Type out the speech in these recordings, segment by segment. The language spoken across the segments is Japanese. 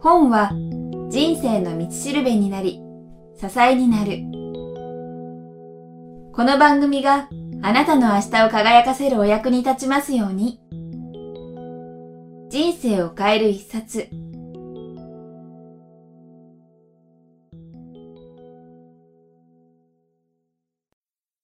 本は人生の道しるべになり、支えになる。この番組があなたの明日を輝かせるお役に立ちますように。人生を変える一冊。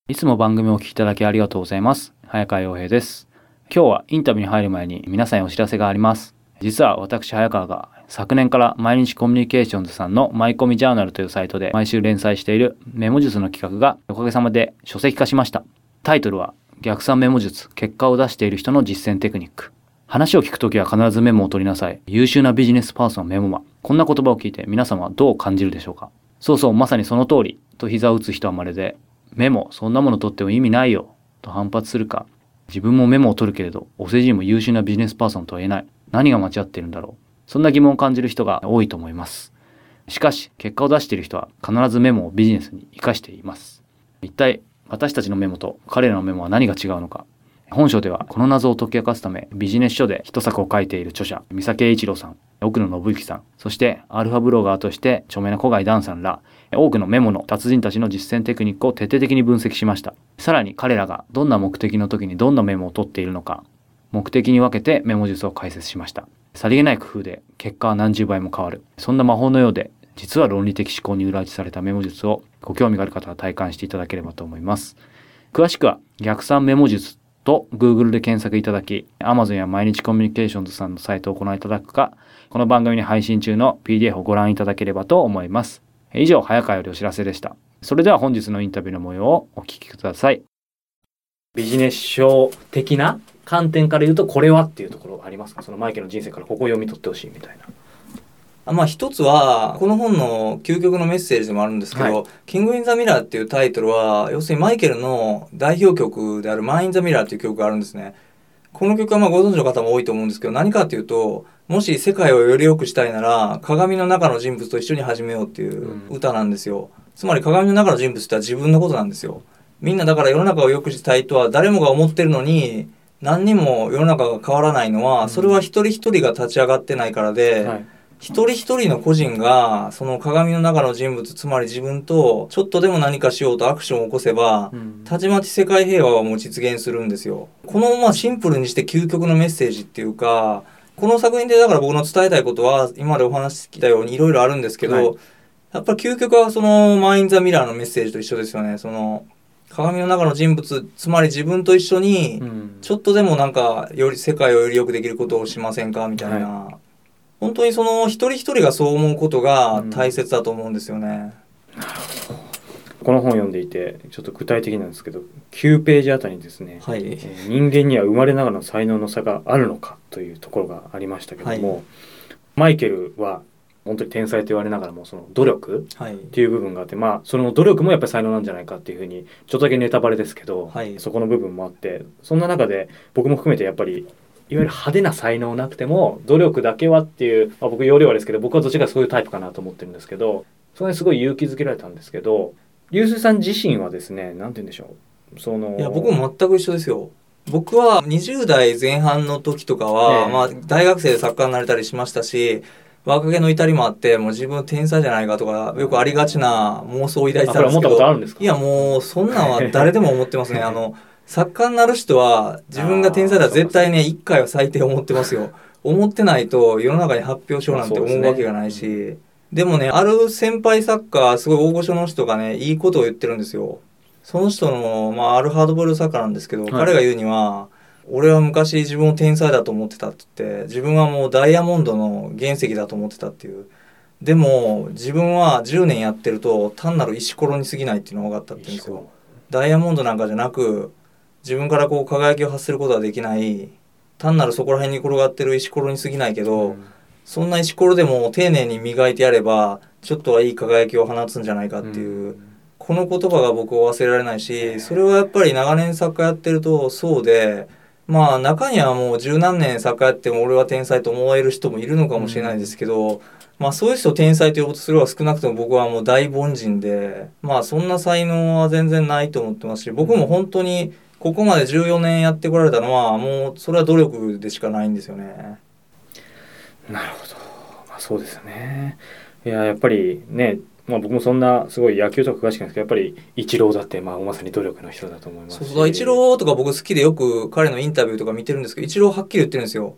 いつも番組をお聞きいただきありがとうございます。早川洋平です。今日はインタビューに入る前に皆さんにお知らせがあります。実は私早川が昨年から毎日コミュニケーションズさんのマイコミジャーナルというサイトで毎週連載しているメモ術の企画がおかげさまで書籍化しました。タイトルは逆算メモ術結果を出している人の実践テクニック。話を聞くときは必ずメモを取りなさい。優秀なビジネスパーソンメモマ。こんな言葉を聞いて皆様はどう感じるでしょうかそうそう、まさにその通り。と膝を打つ人はまるで、メモ、そんなもの取っても意味ないよ。と反発するか。自分もメモを取るけれど、お世辞にも優秀なビジネスパーソンとは言えない。何が間違っているんだろう。そんな疑問を感じる人が多いと思います。しかし、結果を出している人は必ずメモをビジネスに活かしています。一体、私たちのメモと彼らのメモは何が違うのか。本書ではこの謎を解き明かすためビジネス書で一作を書いている著者三崎栄一郎さん奥野信之さんそしてアルファブロガーとして著名な古貝ダンさんら多くのメモの達人たちの実践テクニックを徹底的に分析しました。さらに彼らがどんな目的の時にどんなメモを取っているのか目的に分けてメモ術を解説しました。さりげない工夫で結果は何十倍も変わる。そんな魔法のようで実は論理的思考に裏打ちされたメモ術をご興味がある方は体感していただければと思います。詳しくは逆算メモ術と Google で検索いただき Amazon や毎日コミュニケーションズさんのサイトをご覧いただくかこの番組に配信中の PDF をご覧いただければと思います。以上早川よりお知らせでした。それでは本日のインタビューの模様をお聞きください。ビジネス書的な観点から言うとこれはっていうところありますか？そのマイケルの人生からここを読み取ってほしいみたいな。あまあ一つはこの本の究極のメッセージでもあるんですけど「はい。キング・イン・ザ・ミラー」っていうタイトルは要するにマイケルの代表曲である「マン・イン・ザ・ミラー」っていう曲があるんですね。この曲はまあご存知の方も多いと思うんですけど何かっていうともし世界をより良くしたいなら鏡の中の人物と一緒に始めようっていう歌なんですよ、つまり鏡の中の人物ってのは自分のことなんですよ。みんなだから世の中を良くしたいとは誰もが思ってるのに何にも世の中が変わらないのはそれは一人一人が立ち上がってないからで、はい。一人一人の個人がその鏡の中の人物つまり自分とちょっとでも何かしようとアクションを起こせばうん。たちまち世界平和はもう実現するんですよ。このまあシンプルにして究極のメッセージっていうかこの作品でだから僕の伝えたいことは今までお話ししてきたようにいろいろあるんですけど、はい。やっぱり究極はそのマイン・ザ・ミラーのメッセージと一緒ですよね。その鏡の中の人物つまり自分と一緒にうん。ちょっとでもなんかより世界をより良くできることをしませんかみたいな、本当にその一人一人がそう思うことが大切だと思うんですよね。この本を読んでいてちょっと具体的なんですけど9ページあたりにですね、はい。えー人間には生まれながらの才能の差があるのかというところがありましたけども、はい。マイケルは本当に天才と言われながらもその努力はい。っていう部分があってまあその努力もやっぱり才能なんじゃないかっていうふうにちょっとだけネタバレですけど、はい。そこの部分もあってそんな中で僕も含めてやっぱりいわゆる派手な才能なくても努力だけはっていう、まあ、僕容量はですけど僕はどっちかそういうタイプかなと思ってるんですけどそれにすごい勇気づけられたんですけど流水さん自身はですねなんて言うんでしょう？そのいや僕も全く一緒ですよ。僕は20代前半の時とかは、ええ。まあ、大学生で作家になれたりしましたし若気の至りもあってもう自分天才じゃないかとかよくありがちな妄想を抱いてたんですけど。いやもうそんなんは誰でも思ってますね。あの作家になる人は自分が天才だ絶対ね1回は最低思ってますよ。思ってないと世の中に発表しようなんて思うわけがないし、でもねある先輩作家すごい大御所の人がねいいことを言ってるんですよ。その人の、まあ、あるハードボール作家なんですけど、はい。彼が言うには俺は昔自分を天才だと思ってたって言って自分はもうダイヤモンドの原石だと思ってたっていう。でも自分は10年やってると単なる石ころに過ぎないっていうのが分かったって言うんですよ。ダイヤモンドなんかじゃなく自分からこう輝きを発することはできない。単なるそこら辺に転がってる石ころに過ぎないけど、うんそんな石ころでも丁寧に磨いてやればちょっとはいい輝きを放つんじゃないかっていう、この言葉が僕は忘れられないしそれはやっぱり長年作家やってるとそうでまあ中にはもう十何年作家やっても俺は天才と思える人もいるのかもしれないですけど、まあそういう人を天才と呼ぶとすれば少なくとも僕はもう大凡人でまあそんな才能は全然ないと思ってますし僕も本当にここまで14年やってこられたのはもうそれは努力でしかないんですよね。なるほど、まあ、そうですよね。いややっぱりねまあ、僕もそんなすごい野球とか詳しくないですけどやっぱりイチローだってまあまさに努力の人だと思いますそうそう。イチローとか僕好きでよく彼のインタビューとか見てるんですけどイチローはっきり言ってるんですよ。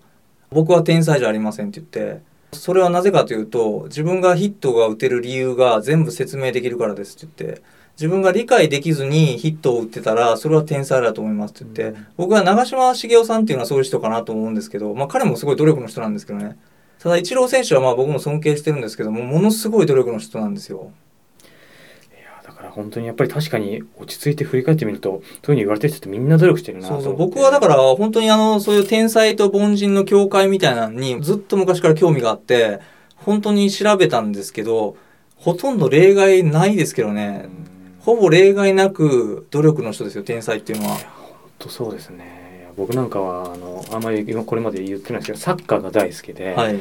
僕は天才じゃありませんって言って。それはなぜかというと自分がヒットが打てる理由が全部説明できるからですって言って。自分が理解できずにヒットを打ってたらそれは天才だと思いますって言って、僕は長嶋茂雄さんっていうのはそういう人かなと思うんですけど、まあ、彼もすごい努力の人なんですけどねただイチロー選手はまあ僕も尊敬してるんですけどもものすごい努力の人なんですよ。だから本当にやっぱり確かに落ち着いて振り返ってみるとそういうふうに言われてる人ってみんな努力してるなそうそう。僕はだから本当にあのそういう天才と凡人の境界みたいなのにずっと昔から興味があって本当に調べたんですけどほとんど例外ないですけどね。ほぼ例外なく努力の人ですよ天才っていうのは。本当そうですね僕なんかはあのあんまり今これまで言ってないんですけどサッカーが大好きで、はい。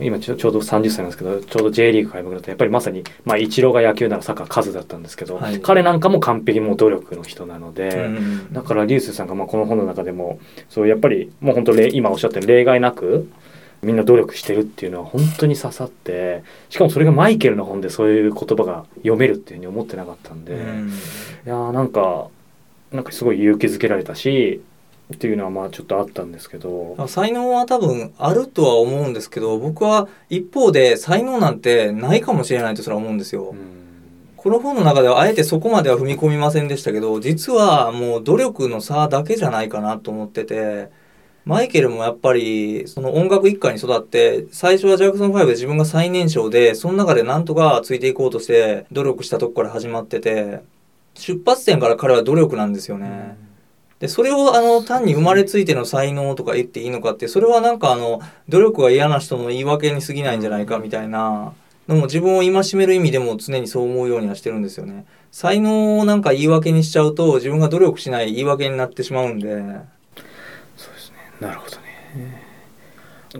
今ちょうど30歳なんですけどちょうど J リーグ開幕だとやっぱりまさに、まあ、イチローが野球ならサッカー数だったんですけど、はい。彼なんかも完璧もう努力の人なので、うん。だからリュウスさんがまあこの本の中でもそうやっぱりもう本当例今おっしゃった例外なくみんな努力してるっていうのは本当に刺さってしかもそれがマイケルの本でそういう言葉が読めるっていうふうに思ってなかったんで、ん。やーなんかなんかすごい勇気づけられたしっていうのはまあちょっとあったんですけど。才能は多分あるとは思うんですけど僕は一方で才能なんてないかもしれないとすら思うんですよ。うんこの本の中ではあえてそこまでは踏み込みませんでしたけど実はもう努力の差だけじゃないかなと思っててマイケルもやっぱりその音楽一家に育って最初はジャクソン5で自分が最年少でその中でなんとかついていこうとして努力したとこから始まってて出発点から彼は努力なんですよね。でそれをあの単に生まれついての才能とか言っていいのかってそれはなんかあの努力が嫌な人の言い訳に過ぎないんじゃないかみたいなのも自分を戒める意味でも常にそう思うようにはしてるんですよね。才能をなんか言い訳にしちゃうと自分が努力しない言い訳になってしまうんで。そうですねなるほどね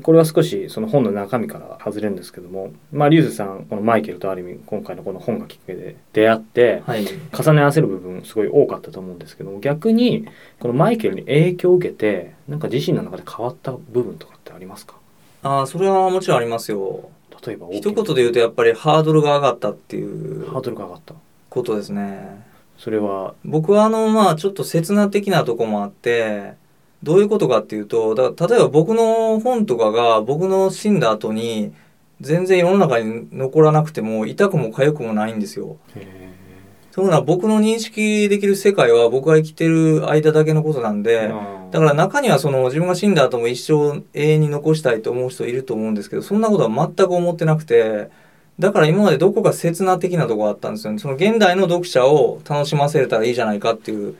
これは少しその本の中身から外れるんですけどもまあリュウスさんこのマイケルとある意味今回のこの本がきっかけで出会ってはい。重ね合わせる部分すごい多かったと思うんですけども逆にこのマイケルに影響を受けてなんか自身の中で変わった部分とかってありますか？ああ、それはもちろんありますよ。例えば一な言で言うとやっぱりハードルが上がったっていうハードルが上がったことですね。それは？僕はあのまあちょっと刹那的なとこもあってどういうことかっていうとだ例えば僕の本とかが僕の死んだ後に全然世の中に残らなくても痛くも痒くもないんですよ。へそういうのは僕の認識できる世界は僕が生きてる間だけのことなんでー。だから中にはその自分が死んだ後も一生永遠に残したいと思う人いると思うんですけどそんなことは全く思ってなくてだから今までどこか刹那的なとこがあったんですよね。その現代の読者を楽しませれたらいいじゃないかっていう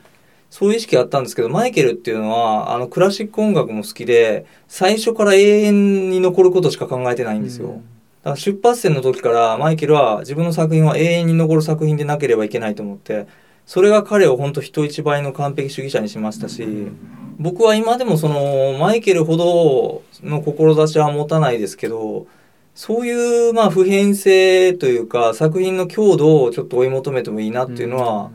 そういう意識があったんですけどマイケルっていうのはあのクラシック音楽も好きで最初から永遠に残ることしか考えてないんですよ。だから出発点の時からマイケルは自分の作品は永遠に残る作品でなければいけないと思ってそれが彼を本当人一倍の完璧主義者にしましたし、僕は今でもそのマイケルほどの志は持たないですけどそういうまあ普遍性というか作品の強度をちょっと追い求めてもいいなっていうのは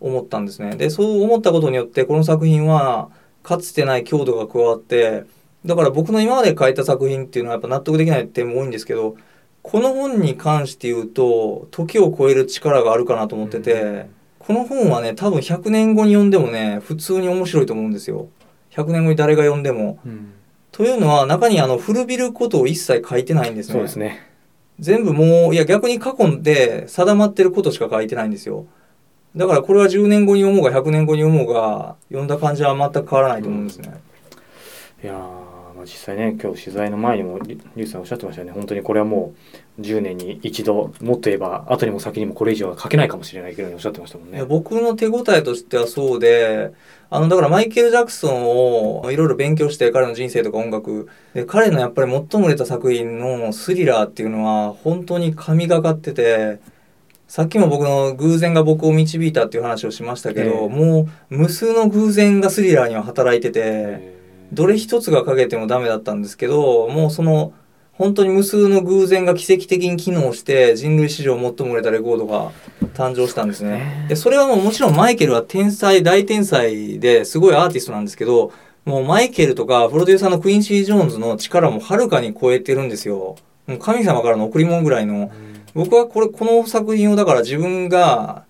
思ったんですね。でそう思ったことによってこの作品はかつてない強度が加わってだから僕の今まで書いた作品っていうのはやっぱ納得できない点も多いんですけどこの本に関して言うと時を超える力があるかなと思ってて、この本はね多分100年後に読んでもね普通に面白いと思うんですよ。100年後に誰が読んでも。うんというのは中にあの古びることを一切書いてないんですね。そうですね全部もういや逆に過去で定まってることしか書いてないんですよ。だからこれは10年後に読もうが100年後に読もうが読んだ感じは全く変わらないと思うんですね。いやーまあ実際ね今日取材の前にもリリュウさんおっしゃってましたよね本当にこれはもう10年に一度もっと言えば後にも先にもこれ以上は書けないかもしれないけどおっしゃってましたもんね。僕の手応えとしてはそうであのだからマイケル・ジャクソンをいろいろ勉強して彼の人生とか音楽で彼のやっぱり最も売れた作品の「スリラー」っていうのは本当に神がかっててさっきも僕の偶然が僕を導いたっていう話をしましたけど、ええもう無数の偶然がスリラーには働いてて。えどれ一つがかけてもダメだったんですけどもうその本当に無数の偶然が奇跡的に機能して人類史上最も売れたレコードが誕生したんですね。でそれはもうもちろんマイケルは天才大天才ですごいアーティストなんですけどもうマイケルとかプロデューサーのクインシー・ジョーンズの力もはるかに超えてるんですよ。もう神様からの贈り物ぐらいの。僕はこれこの作品をだから自分が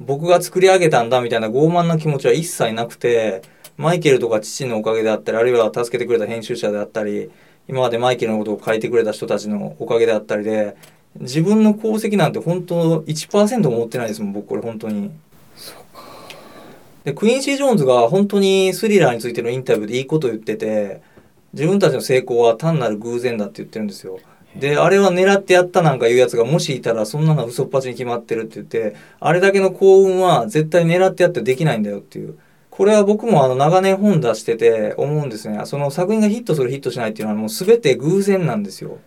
僕が作り上げたんだみたいな傲慢な気持ちは一切なくてマイケルとか父のおかげであったりあるいは助けてくれた編集者であったり今までマイケルのことを書いてくれた人たちのおかげであったりで自分の功績なんて本当1%も持ってないですもん僕これ本当に。でクインシー・ジョーンズが本当にスリラーについてのインタビューでいいこと言ってて自分たちの成功は単なる偶然だって言ってるんですよ。であれは狙ってやったなんかいうやつがもしいたらそんなの嘘っぱちに決まってるって言ってあれだけの幸運は絶対狙ってやってできないんだよっていう。これは僕もあの長年本出してて思うんですね。その作品がヒットするヒットしないっていうのはもう全て偶然なんですよ。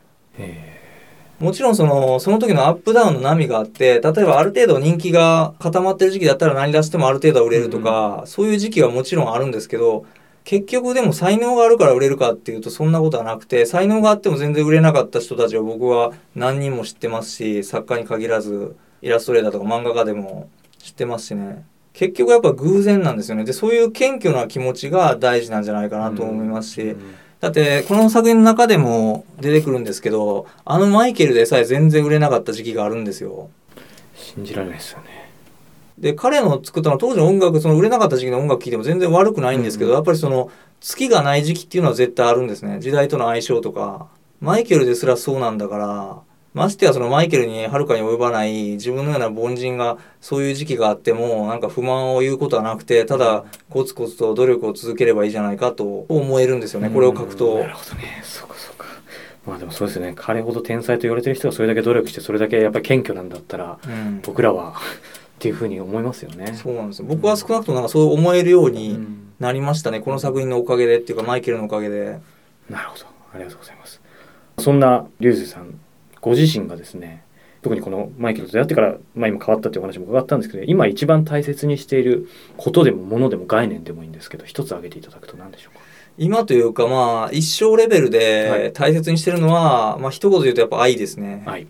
もちろんそのその時のアップダウンの波があって例えばある程度人気が固まってる時期だったら何出してもある程度は売れるとか、うん、そういう時期はもちろんあるんですけど結局でも才能があるから売れるかっていうとそんなことはなくて才能があっても全然売れなかった人たちは僕は何人も知ってますし作家に限らずイラストレーターとか漫画家でも知ってますしね。結局やっぱ偶然なんですよね。でそういう謙虚な気持ちが大事なんじゃないかなと思いますし、うんうん、だってこの作品の中でも出てくるんですけどあのマイケルでさえ全然売れなかった時期があるんですよ。信じられないですよねで彼の作ったの当時の音楽その売れなかった時期の音楽聴いても全然悪くないんですけど、うん、やっぱりその月がない時期っていうのは絶対あるんですね。時代との相性とか。マイケルですらそうなんだから。ましてやそのマイケルにはるかに及ばない自分のような凡人がそういう時期があってもなんか不満を言うことはなくてただコツコツと努力を続ければいいじゃないかと思えるんですよね。これを書くと。なるほどね。そうかそうか。まあでもそうですよね。彼ほど天才と言われてる人がそれだけ努力してそれだけやっぱり謙虚なんだったら、うん、僕らはっていうふうに思いますよね。そうなんです僕は少なくともなんかそう思えるようになりましたね、うん、この作品のおかげでっていうかマイケルのおかげで。なるほどありがとうございます。そんなリュウジさんご自身がですね特にこのマイケルと出会ってから、まあ、今変わったっていう話も伺ったんですけど今一番大切にしていることでもものでも概念でもいいんですけど一つ挙げていただくと何でしょうか？今というかまあ一生レベルで大切にしてるのは、はい、まあ一言で言うとやっぱ愛ですね。はい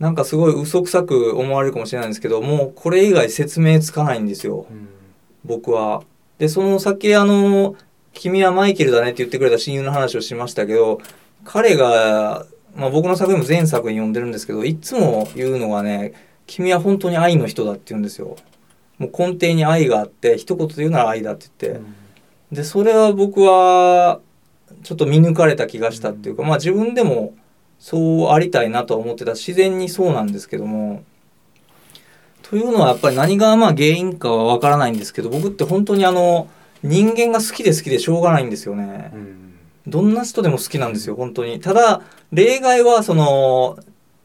なんかすごい嘘くさく思われるかもしれないんですけどもうこれ以外説明つかないんですよ、うん、僕は。でそのさっきあの「君はマイケルだね」って言ってくれた親友の話をしましたけど彼が、まあ、僕の作品も全作品読んでるんですけどいつも言うのがね「君は本当に愛の人だ」って言うんですよ。もう根底に愛があって一言で言うなら愛だって言って、うん、でそれは僕はちょっと見抜かれた気がしたっていうか、まあ自分でもそうありたいなと思ってた自然にそうなんですけどもというのはやっぱり何がまあ原因かはわからないんですけど僕って本当にあの人間が好きで好きでしょうがないんですよね。どんな人でも好きなんですよ本当に。ただ例外はその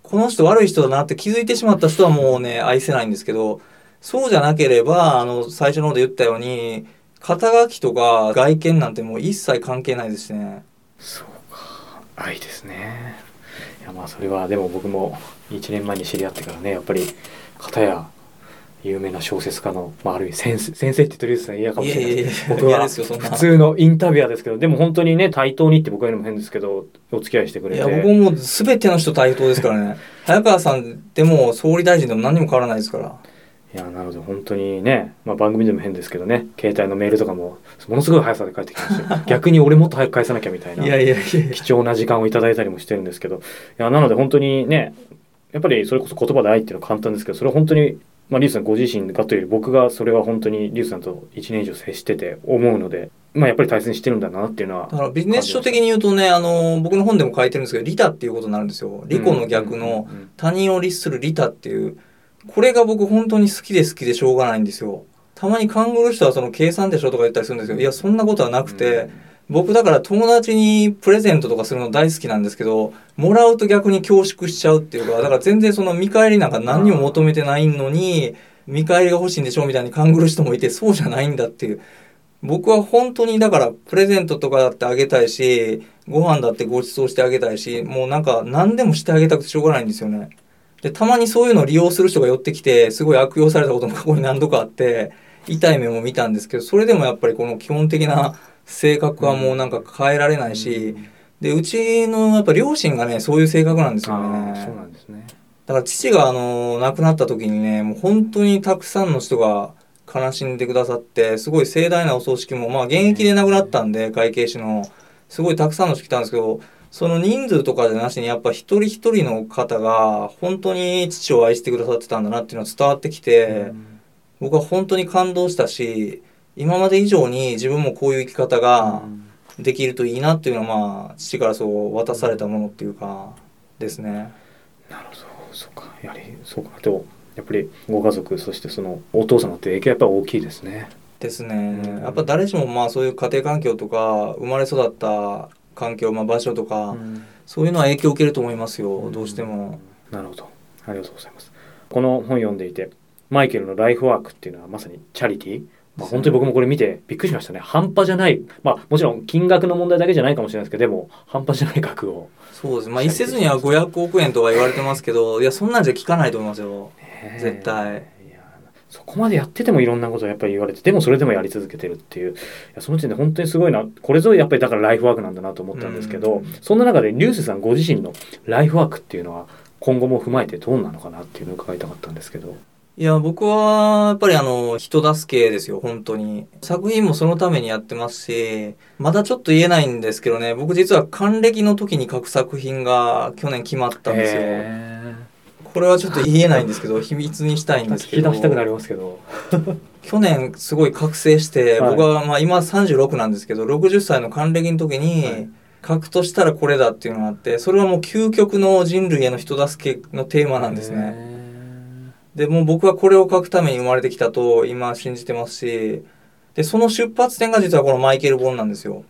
この人悪い人だなって気づいてしまった人はもうね愛せないんですけどそうじゃなければあの最初の方で言ったように肩書きとか外見なんてもう一切関係ないですね。そうか愛ですね。やまあそれはでも僕も1年前に知り合ってからねやっぱり片や有名な小説家の、まあ、ある意味先生先生って言ってるさん嫌かもしれない。です僕は普通のインタビュアーですけどでも本当にね対等にって僕は言うのも変ですけどお付き合いしてくれて。いや僕も全ての人対等ですからね。早川さんでも総理大臣でも何にも変わらないですからいやなので本当にね、まあ、番組でも変ですけどね。携帯のメールとかもものすごい速さで返ってきますよ。逆に俺もっと早く返さなきゃみたいな。貴重な時間をいただいたりもしてるんですけど。いやなので本当にねやっぱりそれこそ言葉で愛っていうのは簡単ですけどそれは本当にまあ、リュウさんご自身がというより僕がそれは本当にリュウさんと1年以上接してて思うので、まあ、やっぱり大切にしてるんだなっていうのはだからビジネス書的に言うとねあの僕の本でも書いてるんですけど利他っていうことになるんですよ。利己の逆の他人を律する利他っていうこれが僕本当に好きで好きでしょうがないんですよ。たまに勘ぐる人はその計算でしょとか言ったりするんですけど、いや、そんなことはなくて、僕だから友達にプレゼントとかするの大好きなんですけど、もらうと逆に恐縮しちゃうっていうか、だから全然その見返りなんか何にも求めてないのに、見返りが欲しいんでしょみたいに勘ぐる人もいて、そうじゃないんだっていう。僕は本当にだからプレゼントとかだってあげたいし、ご飯だってご馳走してあげたいし、もうなんか何でもしてあげたくてしょうがないんですよね。で、たまにそういうのを利用する人が寄ってきて、すごい悪用されたことも過去に何度かあって、痛い目も見たんですけど、それでもやっぱりこの基本的な性格はもうなんか変えられないし、でうちのやっぱ両親がねそういう性格なんですよね。そうなんですね。だから父があの亡くなった時にねもう本当にたくさんの人が悲しんでくださってすごい盛大なお葬式もまあ現役で亡くなったんで会計士のすごいたくさんの人来たんですけどその人数とかじゃなしにやっぱ一人一人の方が本当に父を愛してくださってたんだなっていうのは伝わってきて、僕は本当に感動したし今まで以上に自分もこういう生き方ができるといいなっていうのはまあ父からそう渡されたものっていうかですね。なるほどそうか。やはりそうか。でもやっぱりご家族そしてそのお父様って影響やっぱり大きいですね。ですね、うん。やっぱ誰しもまあそういう家庭環境とか生まれ育った環境、まあ、場所とか、そういうのは影響を受けると思いますよ、どうしても。なるほど。ありがとうございます。この本読んでいてマイケルのライフワークっていうのはまさにチャリティー？まあ、本当に僕もこれ見てびっくりしましたね。半端じゃない。まあもちろん金額の問題だけじゃないかもしれないですけどでも半端じゃない額を。そうです。まあ一説には500億円とか言われてますけどいやそんなんじゃ聞かないと思いますよ。絶対そこまでやっててもいろんなことをやっぱり言われてでもそれでもやり続けてるっていういやその時点で本当にすごいなこれぞやっぱりだからライフワークなんだなと思ったんですけど、うん。そんな中でリュウスさんご自身のライフワークっていうのは今後も踏まえてどうなのかなっていうのを伺いたかったんですけど。いや僕はやっぱりあの人助けですよ本当に。作品もそのためにやってますしまだちょっと言えないんですけどね僕実は還暦の時に書く作品が去年決まったんですよ。へこれはちょっと言えないんですけど 秘密にしたいんーですけど聞き出したくなりますけど。去年すごい覚醒して、はい僕はまあ今36なんですけど60歳の還暦の時はいに書くとしたらこれだっていうのがあってそれはもう究極の人類への人助けのテーマなんですね。ね。でもう僕はこれを書くために生まれてきたと今信じてますしでその出発点が実はこのマイケル本なんですよ。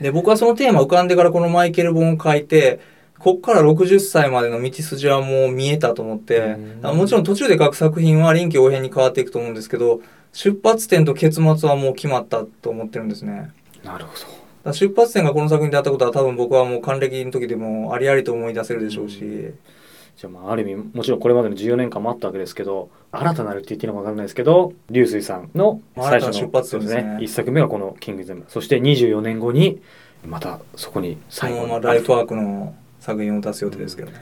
で僕はそのテーマ浮かんでからこのマイケル本を書いてこっから60歳までの道筋はもう見えたと思ってもちろん途中で書く作品は臨機応変に変わっていくと思うんですけど出発点と結末はもう決まったと思ってるんですね。なるほど。出発点がこの作品であったことは多分僕はもう還暦の時でもありありと思い出せるでしょうし、じゃあまあある意味もちろんこれまでの14年間もあったわけですけど新たなるって言っていいのか分かんないですけど流水さんの最初の出発点ですね。そう一作目がこの「キングズム」そして24年後にまたそこに最後ままライフワークの作品を出す予定ですけどね。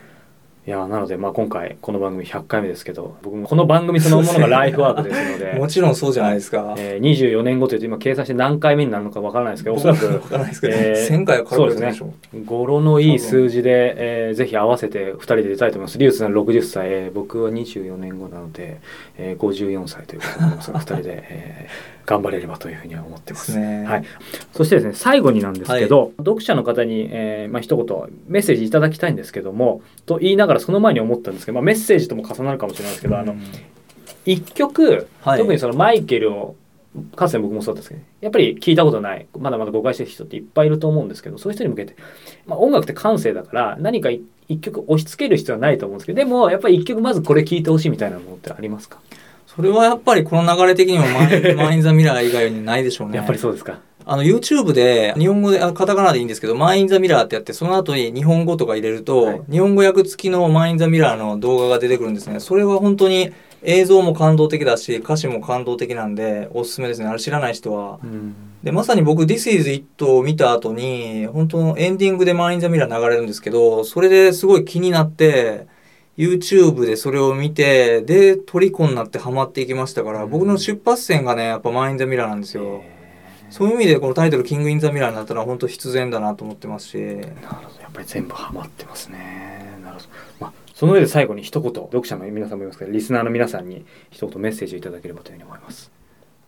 いやなのでまあ今回この番組100回目ですけど僕もこの番組そのものが ライフワークですのでもちろんそうじゃないですか。えー、24年後というと今計算して何回目になるのか分からないですけどおそらくわからないですけど、えー1000回は軽くでしょ。語呂のいい数字で、えーぜひ合わせて2人で出たいと思います。リュウスさん60歳、えー僕は24年後なので、えー54歳ということになりますが、2人で、えー頑張れればというふうには思ってます。ですね。はい。そしてですね、最後になんですけど、読者の方に、えーまあ、一言メッセージいただきたいんですけども、と言いながらその前に思ったんですけど、まあ、メッセージとも重なるかもしれないですけど、あのうん一曲、はい。特にそのマイケルをかつて僕もそうだったんですけどやっぱり聞いたことないまだまだ誤解してる人っていっぱいいると思うんですけどそういう人に向けて、まあ、音楽って感性だから何か一一曲押し付ける必要はないと思うんですけどでもやっぱり一曲まずこれ聞いてほしいみたいなものってありますか、それはやっぱりこの流れ的にもマイマイン・ ザ・ミラー以外にないでしょうね。やっぱりそうですか。あの YouTube で日本語であカタカナでいいんですけど「マイン・ザ・ミラー」ってやってその後に日本語とか入れると、はい。日本語訳付きの「マイン・ザ・ミラー」の動画が出てくるんですね。それは本当に映像も感動的だし歌詞も感動的なんでおすすめですね。あれ知らない人は。うん。でまさに僕「This is It」を見た後に本当のエンディングで「マイン・ザ・ミラー」流れるんですけどそれですごい気になって YouTube でそれを見てで虜になってハマっていきましたから、うん。僕の出発点がねやっぱ「マン・イン・ザ・ミラー」なんですよ、えー。そういう意味でこのタイトル「キング・イン・ザ・ミラー」になったのは本当必然だなと思ってますし。なるほど。やっぱり全部ハマってますね。なるほど、まあ、その上で最後に一言読者の皆さんもいますけどリスナーの皆さんに一言メッセージをいただければというふうに思います。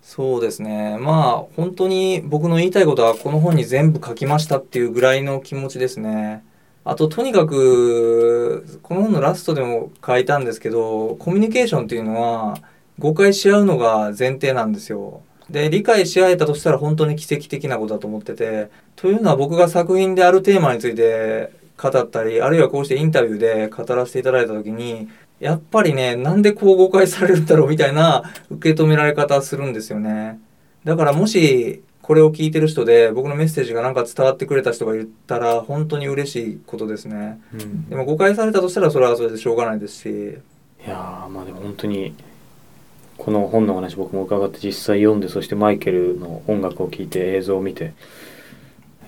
そうですね。まあ本当に僕の言いたいことはこの本に全部書きましたっていうぐらいの気持ちですねあととにかくこの本のラストでも書いたんですけどコミュニケーションっていうのは誤解し合うのが前提なんですよ。で理解し合えたとしたら本当に奇跡的なことだと思っててというのは僕が作品であるテーマについて語ったりあるいはこうしてインタビューで語らせていただいた時にやっぱりねなんでこう誤解されるんだろうみたいな受け止められ方するんですよね。だからもしこれを聞いてる人で僕のメッセージがなんか伝わってくれた人がいたら本当に嬉しいことですね。うん。でも誤解されたとしたらそれはそれでしょうがないですし。いやーまあでも本当にこの本の話僕も伺って実際読んでそしてマイケルの音楽を聴いて映像を見て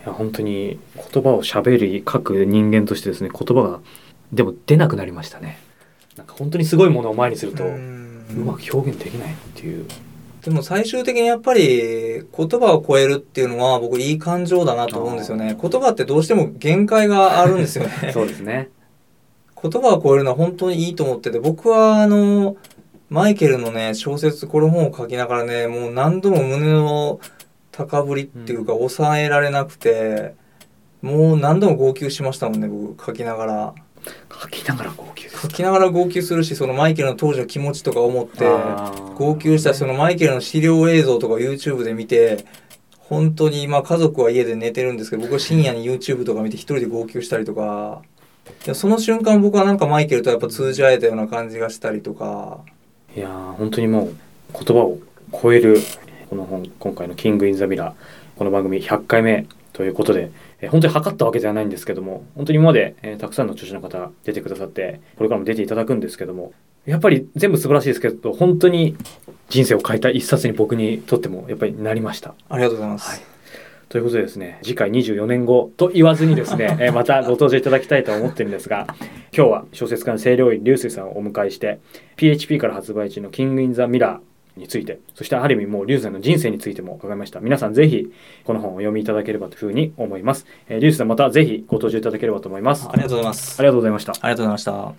や本当に言葉を喋り書く人間としてですね言葉がでも出なくなりましたね。なんか本当にすごいものを前にするとううんまく表現できないっていうでも最終的にやっぱり言葉を超えるっていうのは僕いい感情だなと思うんですよね。言葉ってどうしても限界があるんですよね。そうですね言葉を超えるのは本当にいいと思ってて、僕はあの、マイケルのね、小説、この本を書きながらね、もう何度も胸の高ぶりっていうか、抑えられなくて、もう何度も号泣しましたもんね、僕書きながら。書きながら号泣書きながら号泣するし、そのマイケルの当時の気持ちとか思って、号泣したそのマイケルの資料映像とか YouTube で見て本当に今家族は家で寝てるんですけど僕は深夜に YouTube とか見て一人で号泣したりとか。その瞬間僕はなんかマイケルとやっぱ通じ合えたような感じがしたりとか。いやー本当にもう言葉を超えるこの本今回の「キング・イン・ザ・ミラー」この番組100回目ということで、えー本当に測ったわけではないんですけども本当に今まで、えーたくさんの著者の方出てくださってこれからも出ていただくんですけどもやっぱり全部素晴らしいですけど本当に人生を変えた一冊に僕にとってもやっぱりなりました。ありがとうございます、はいということでですね次回24年後と言わずにですね、えーまたご登場いただきたいと思ってるんですが今日は小説家の清涼院流水さんをお迎えして PHP から発売中の「キング・イン・ザ・ミラー」についてそしてある意味もう流水さんの人生についても伺いました。皆さんぜひこの本をお読みいただければというふうに思います、えー、流水さんまたぜひご登場いただければと思います。ありがとうございます。ありがとうございました。ありがとうございました。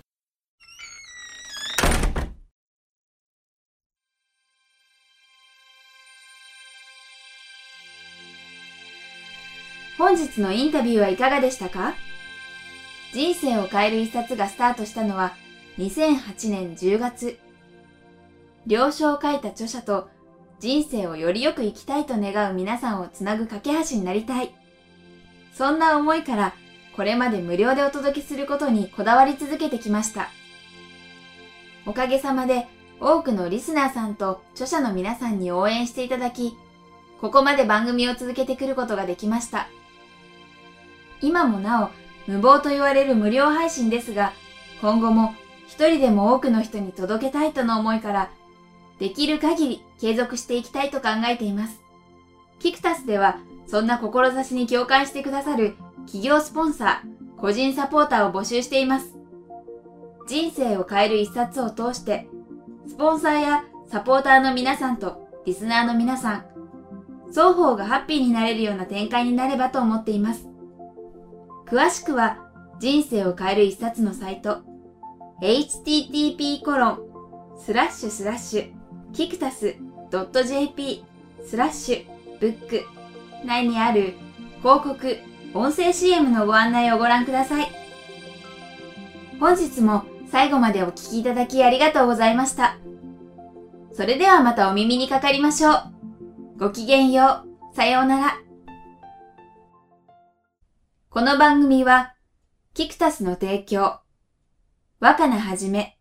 本日のインタビューはいかがでしたか？人生を変える一冊がスタートしたのは2008年10月。了承を書いた著者と人生をよりよく生きたいと願う皆さんをつなぐ架け橋になりたい。そんな思いからこれまで無料でお届けすることにこだわり続けてきました。おかげさまで多くのリスナーさんと著者の皆さんに応援していただき、ここまで番組を続けてくることができました。今もなお無謀と言われる無料配信ですが、今後も一人でも多くの人に届けたいとの思いから、できる限り継続していきたいと考えています。キクタスでは、そんな志に共感してくださる企業スポンサー、個人サポーターを募集しています。人生を変える一冊を通して、スポンサーやサポーターの皆さんとリスナーの皆さん、双方がハッピーになれるような展開になればと思っています。詳しくは人生を変える一冊のサイト http コロンスラッシュスラッシュキクタス .jp スラッシュブック内にある広告音声 CM のご案内をご覧ください。本日も最後までお聞きいただきありがとうございました。それではまたお耳にかかりましょう。ごきげんよう。さようなら。この番組は、キクタスの提供、若菜はじめ、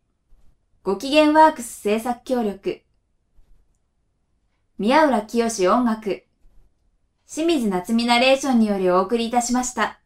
ご機嫌ワークス制作協力、宮浦清音楽、清水夏美ナレーションによりお送りいたしました。